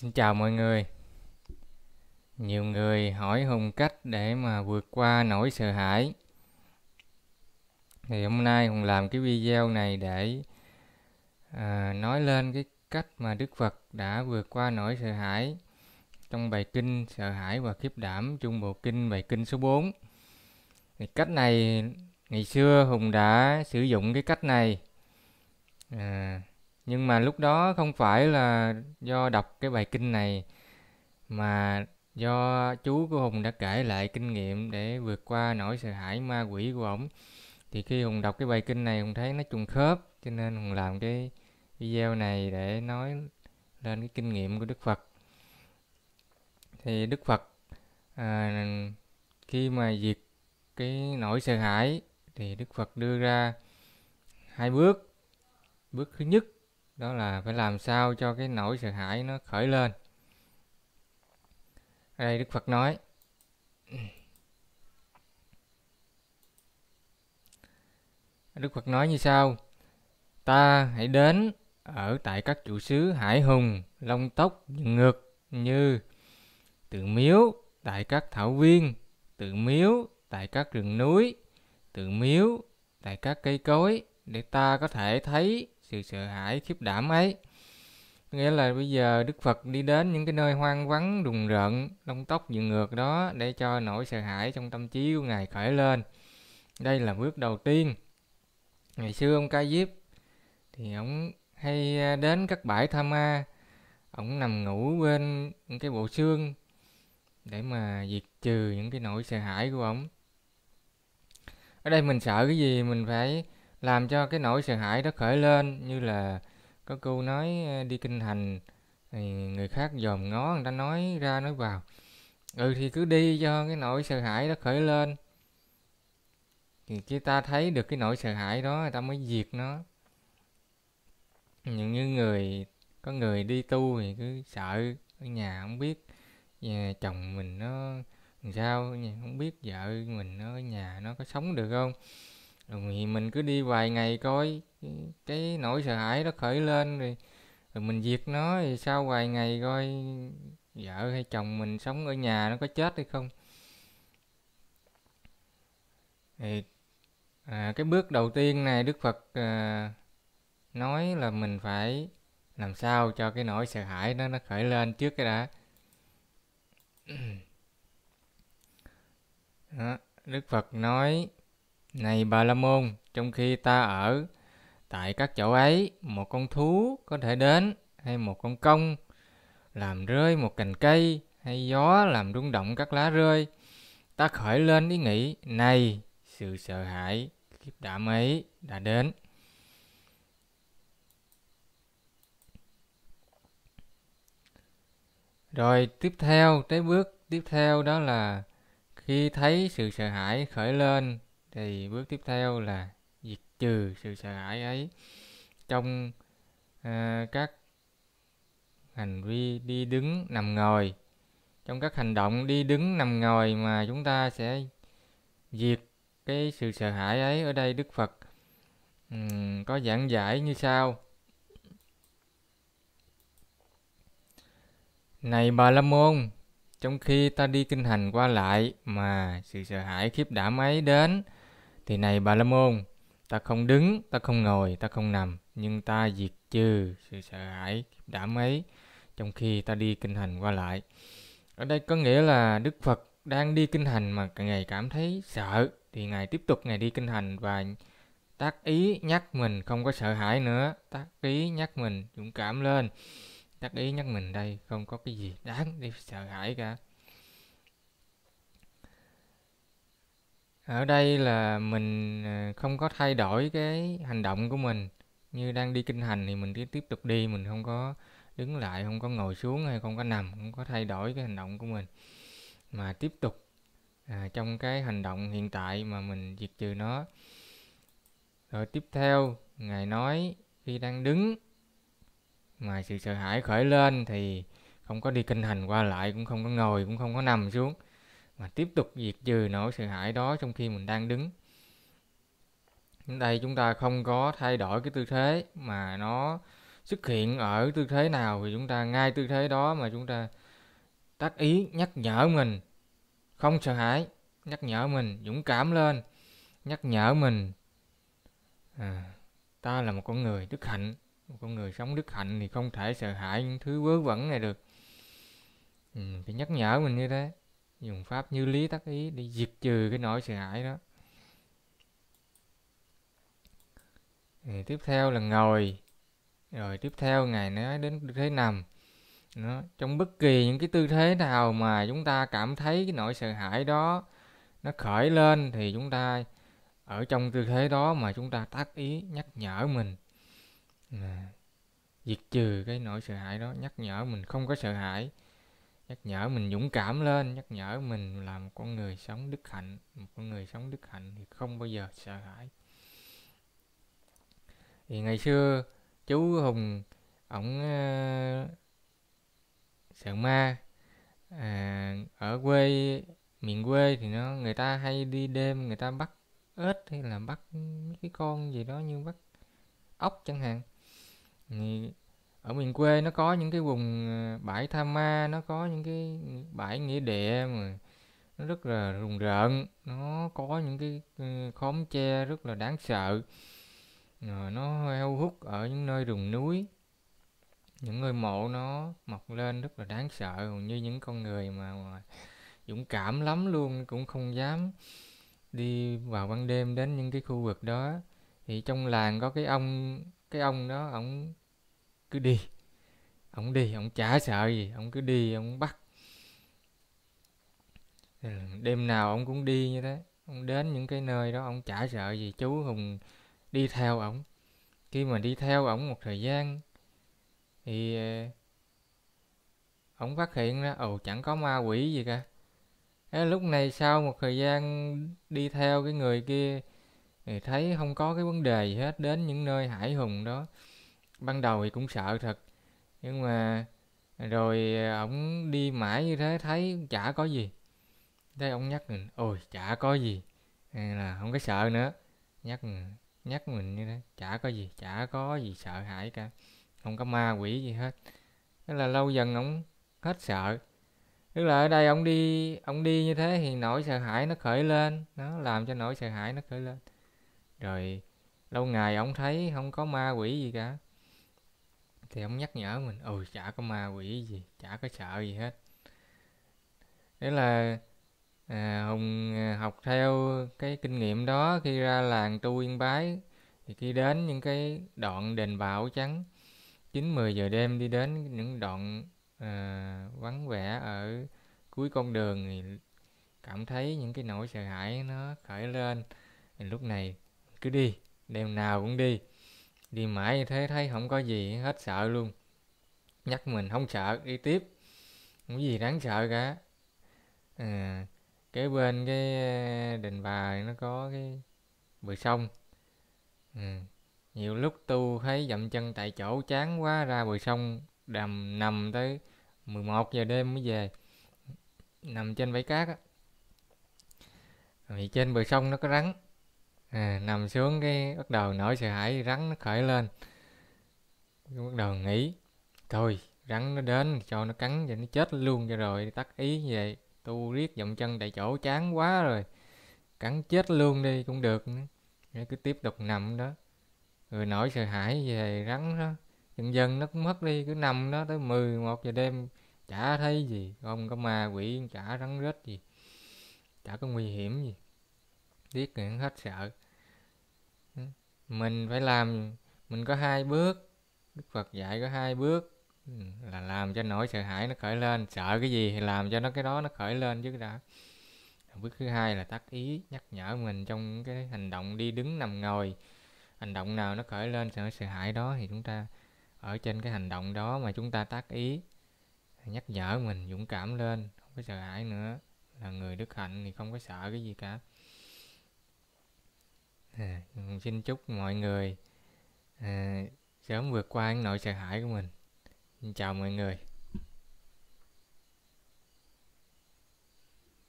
Xin chào mọi người. Nhiều người hỏi Hùng cách để mà vượt qua nỗi sợ hãi. Thì hôm nay Hùng làm cái video này để à, nói lên cái cách mà Đức Phật đã vượt qua nỗi sợ hãi trong bài kinh sợ hãi và khiếp đảm trung bộ kinh bài kinh số 4. Thì cách này ngày xưa Hùng đã sử dụng cái cách này. À, nhưng mà lúc đó không phải là do đọc cái bài kinh này mà do chú của hùng đã kể lại kinh nghiệm để vượt qua nỗi sợ hãi ma quỷ của ổng. Thì khi hùng đọc cái bài kinh này hùng thấy nó trùng khớp cho nên hùng làm cái video này để nói lên cái kinh nghiệm của đức phật. Thì đức phật à, khi mà diệt cái nỗi sợ hãi thì đức phật đưa ra hai bước. Bước thứ nhất đó là phải làm sao cho cái nỗi sợ hãi nó khởi lên. Ở đây đức phật nói, đức phật nói như sau, ta hãy đến ở tại các trụ xứ hải hùng, long tốc ngược như tự miếu tại các thảo viên, tự miếu tại các rừng núi, tự miếu tại các cây cối để ta có thể thấy sự sợ hãi, khiếp đảm ấy. Nghĩa là bây giờ đức phật đi đến những cái nơi hoang vắng đùng rợn, lông tóc dựng ngược đó để cho nỗi sợ hãi trong tâm trí của ngài khởi lên. Đây là bước đầu tiên. Ngày xưa ông ca diếp thì ông hay à, đến các bãi tha ma. Ông nằm ngủ bên những cái bộ xương để mà diệt trừ những cái nỗi sợ hãi của ông. Ở đây mình sợ cái gì? Mình phải làm cho cái nỗi sợ hãi đó khởi lên, như là có câu nói đi kinh hành. Thì người khác dòm ngó, người ta nói ra, nói vào. Ừ thì cứ đi cho cái nỗi sợ hãi đó khởi lên. Thì khi ta thấy được cái nỗi sợ hãi đó, người ta mới diệt nó. Những như người, có người đi tu thì cứ sợ, ở nhà không biết, nhà chồng mình nó làm sao không biết vợ mình nó ở nhà nó có sống được không rồi mình cứ đi vài ngày coi cái nỗi sợ hãi nó khởi lên rồi rồi mình diệt nó thì sau vài ngày coi vợ hay chồng mình sống ở nhà nó có chết hay không. Thì à, cái bước đầu tiên này đức phật à, nói là mình phải làm sao cho cái nỗi sợ hãi đó nó khởi lên trước cái đã. Đó, đức phật nói này Bà La Môn, trong khi ta ở tại các chỗ ấy, một con thú có thể đến hay một con công làm rơi một cành cây hay gió làm rung động các lá rơi. Ta khởi lên ý nghĩ, này, sự sợ hãi, kiếp đảm ấy đã đến. Rồi tiếp theo, tới bước tiếp theo đó là khi thấy sự sợ hãi khởi lên thì bước tiếp theo là diệt trừ sự sợ hãi ấy. Trong à, các hành vi đi đứng nằm ngồi trong các hành động đi đứng nằm ngồi mà chúng ta sẽ diệt cái sự sợ hãi ấy ở đây đức phật um, có giảng giải như sau. Này bà la môn trong khi ta đi kinh hành qua lại mà sự sợ hãi khiếp đảm ấy đến thì này Bà La Môn, ta không đứng, ta không ngồi, ta không nằm, nhưng ta diệt trừ sự sợ hãi đảm ấy trong khi ta đi kinh hành qua lại. Ở đây có nghĩa là Đức Phật đang đi kinh hành mà Ngài cảm thấy sợ thì Ngài tiếp tục Ngài đi kinh hành và tác ý nhắc mình không có sợ hãi nữa, tác ý nhắc mình dũng cảm lên. Tác ý nhắc mình đây không có cái gì đáng để sợ hãi cả. Ở đây là mình ờ, không có thay đổi cái hành động của mình. Như đang đi kinh hành thì mình cứ tiếp tục đi mình không có đứng lại không có ngồi xuống hay không có nằm không có thay đổi cái hành động của mình. Mà tiếp tục à, trong cái hành động hiện tại mà mình diệt trừ nó. Rồi tiếp theo ngài nói khi đang đứng mà sự sợ hãi khởi lên thì không có đi kinh hành qua lại cũng không có ngồi cũng không có nằm xuống mà tiếp tục diệt trừ nỗi sợ hãi đó trong khi mình đang đứng. Đây chúng ta không có thay đổi cái tư thế mà nó xuất hiện ở tư thế nào thì chúng ta ngay tư thế đó mà chúng ta tác ý nhắc nhở mình. Không sợ hãi nhắc nhở mình dũng cảm lên nhắc nhở mình à, ta là một con người đức hạnh một con người sống đức hạnh thì không thể sợ hãi những thứ vớ vẩn này được. Ừ, phải nhắc nhở mình như thế dùng pháp như lý tác ý để diệt trừ cái nỗi sợ hãi đó. Thì tiếp theo là ngồi. Rồi tiếp theo ngài nói đến tư thế nằm nó trong bất kỳ những cái tư thế nào mà chúng ta cảm thấy cái nỗi sợ hãi đó nó khởi lên thì chúng ta ở trong tư thế đó mà chúng ta tác ý nhắc nhở mình. À, diệt trừ cái nỗi sợ hãi đó nhắc nhở mình không có sợ hãi nhắc nhở mình dũng cảm lên nhắc nhở mình là một con người sống đức hạnh. Một con người sống đức hạnh thì không bao giờ sợ hãi. Thì ngày xưa chú hùng ổng uh, sợ ma. À, ở quê miền quê thì nó người ta hay đi đêm người ta bắt ếch hay là bắt mấy cái con gì đó như bắt ốc chẳng hạn. Thì ở miền quê nó có những cái vùng ờ, bãi tha ma nó có những cái bãi nghĩa địa mà nó rất là rùng rợn nó có những cái ờ, khóm tre rất là đáng sợ. Rồi nó heo hút ở những nơi rừng núi. Những ngôi mộ nó mọc lên rất là đáng sợ hầu như những con người mà, mà dũng cảm lắm luôn cũng không dám đi vào ban đêm đến những cái khu vực đó. Thì trong làng có cái ông cái ông đó ổng cứ đi. Ông đi, ông chả sợ gì, ông cứ đi, ông bắt. Đêm nào ông cũng đi như thế. Ông đến những cái nơi đó, ông chả sợ gì, chú hùng đi theo ổng. Khi mà đi theo ổng một thời gian, thì ờ, ổng phát hiện ra, ồ, chẳng có ma quỷ gì cả. Thế lúc này sau một thời gian đi theo cái người kia, thì thấy không có cái vấn đề gì hết đến những nơi hải hùng đó ban đầu thì cũng sợ thật. Nhưng mà rồi ờ, ổng đi mãi như thế, thấy chả có gì. Thế ông nhắc mình, ôi, chả có gì. Nên là không có sợ nữa. Nhắc nhắc mình như thế, chả có gì, chả có gì sợ hãi cả. Không có ma quỷ gì hết. Thế là lâu dần ông hết sợ. Tức là ở đây ông đi ông đi như thế thì nỗi sợ hãi nó khởi lên. Nó làm cho nỗi sợ hãi nó khởi lên. Rồi lâu ngày ông thấy không có ma quỷ gì cả thì ông nhắc nhở mình ừ chả có ma quỷ gì chả có sợ gì hết. Thế là à, hùng à, học theo cái kinh nghiệm đó khi ra làng tu yên bái thì khi đến những cái đoạn đền bảo trắng chín mười giờ đêm đi đến những đoạn à, vắng vẻ ở cuối con đường thì cảm thấy những cái nỗi sợ hãi nó khởi lên. Thì lúc này cứ đi đêm nào cũng đi đi mãi như thế thấy không có gì hết sợ luôn. Nhắc mình không sợ đi tiếp. Không có gì đáng sợ cả. À, kế bên cái à, đình bà nó có cái bờ sông. Ừ. nhiều lúc tu thấy dậm chân tại chỗ chán quá ra bờ sông đầm nằm tới 11 giờ đêm mới về. Nằm trên bãi cát á. Vì trên bờ sông nó có rắn à, nằm xuống cái bắt đầu nổi sợ hãi rắn nó khởi lên. Bắt đầu nghĩ thôi rắn nó đến cho nó cắn cho nó chết luôn cho rồi tắt ý như vậy. Tu riết dậm chân tại chỗ chán quá rồi. Cắn chết luôn đi cũng được nữa. Cứ tiếp tục nằm đó. Rồi nổi sợ hãi về rắn đó dần dần nó cũng mất đi cứ nằm đó tới 11 giờ đêm chả thấy gì. Không có ma quỷ chả rắn rết gì chả có nguy hiểm gì. Biết rồi hết sợ mình phải làm, mình có hai bước, đức phật dạy có hai bước. Ừ, là làm cho nỗi sợ hãi nó khởi lên. Sợ cái gì thì làm cho nó, cái đó nó khởi lên chứ đã. Bước thứ hai là tác ý, nhắc nhở mình trong cái hành động đi đứng nằm ngồi. Hành động nào nó khởi lên sợ sợ hãi đó thì chúng ta ở trên cái hành động đó mà chúng ta tác ý. Nhắc nhở mình, dũng cảm lên, không có sợ hãi nữa. Là người đức hạnh thì không có sợ cái gì cả à, xin chúc mọi người à, sớm vượt qua những nỗi sợ hãi của mình. Xin chào mọi người.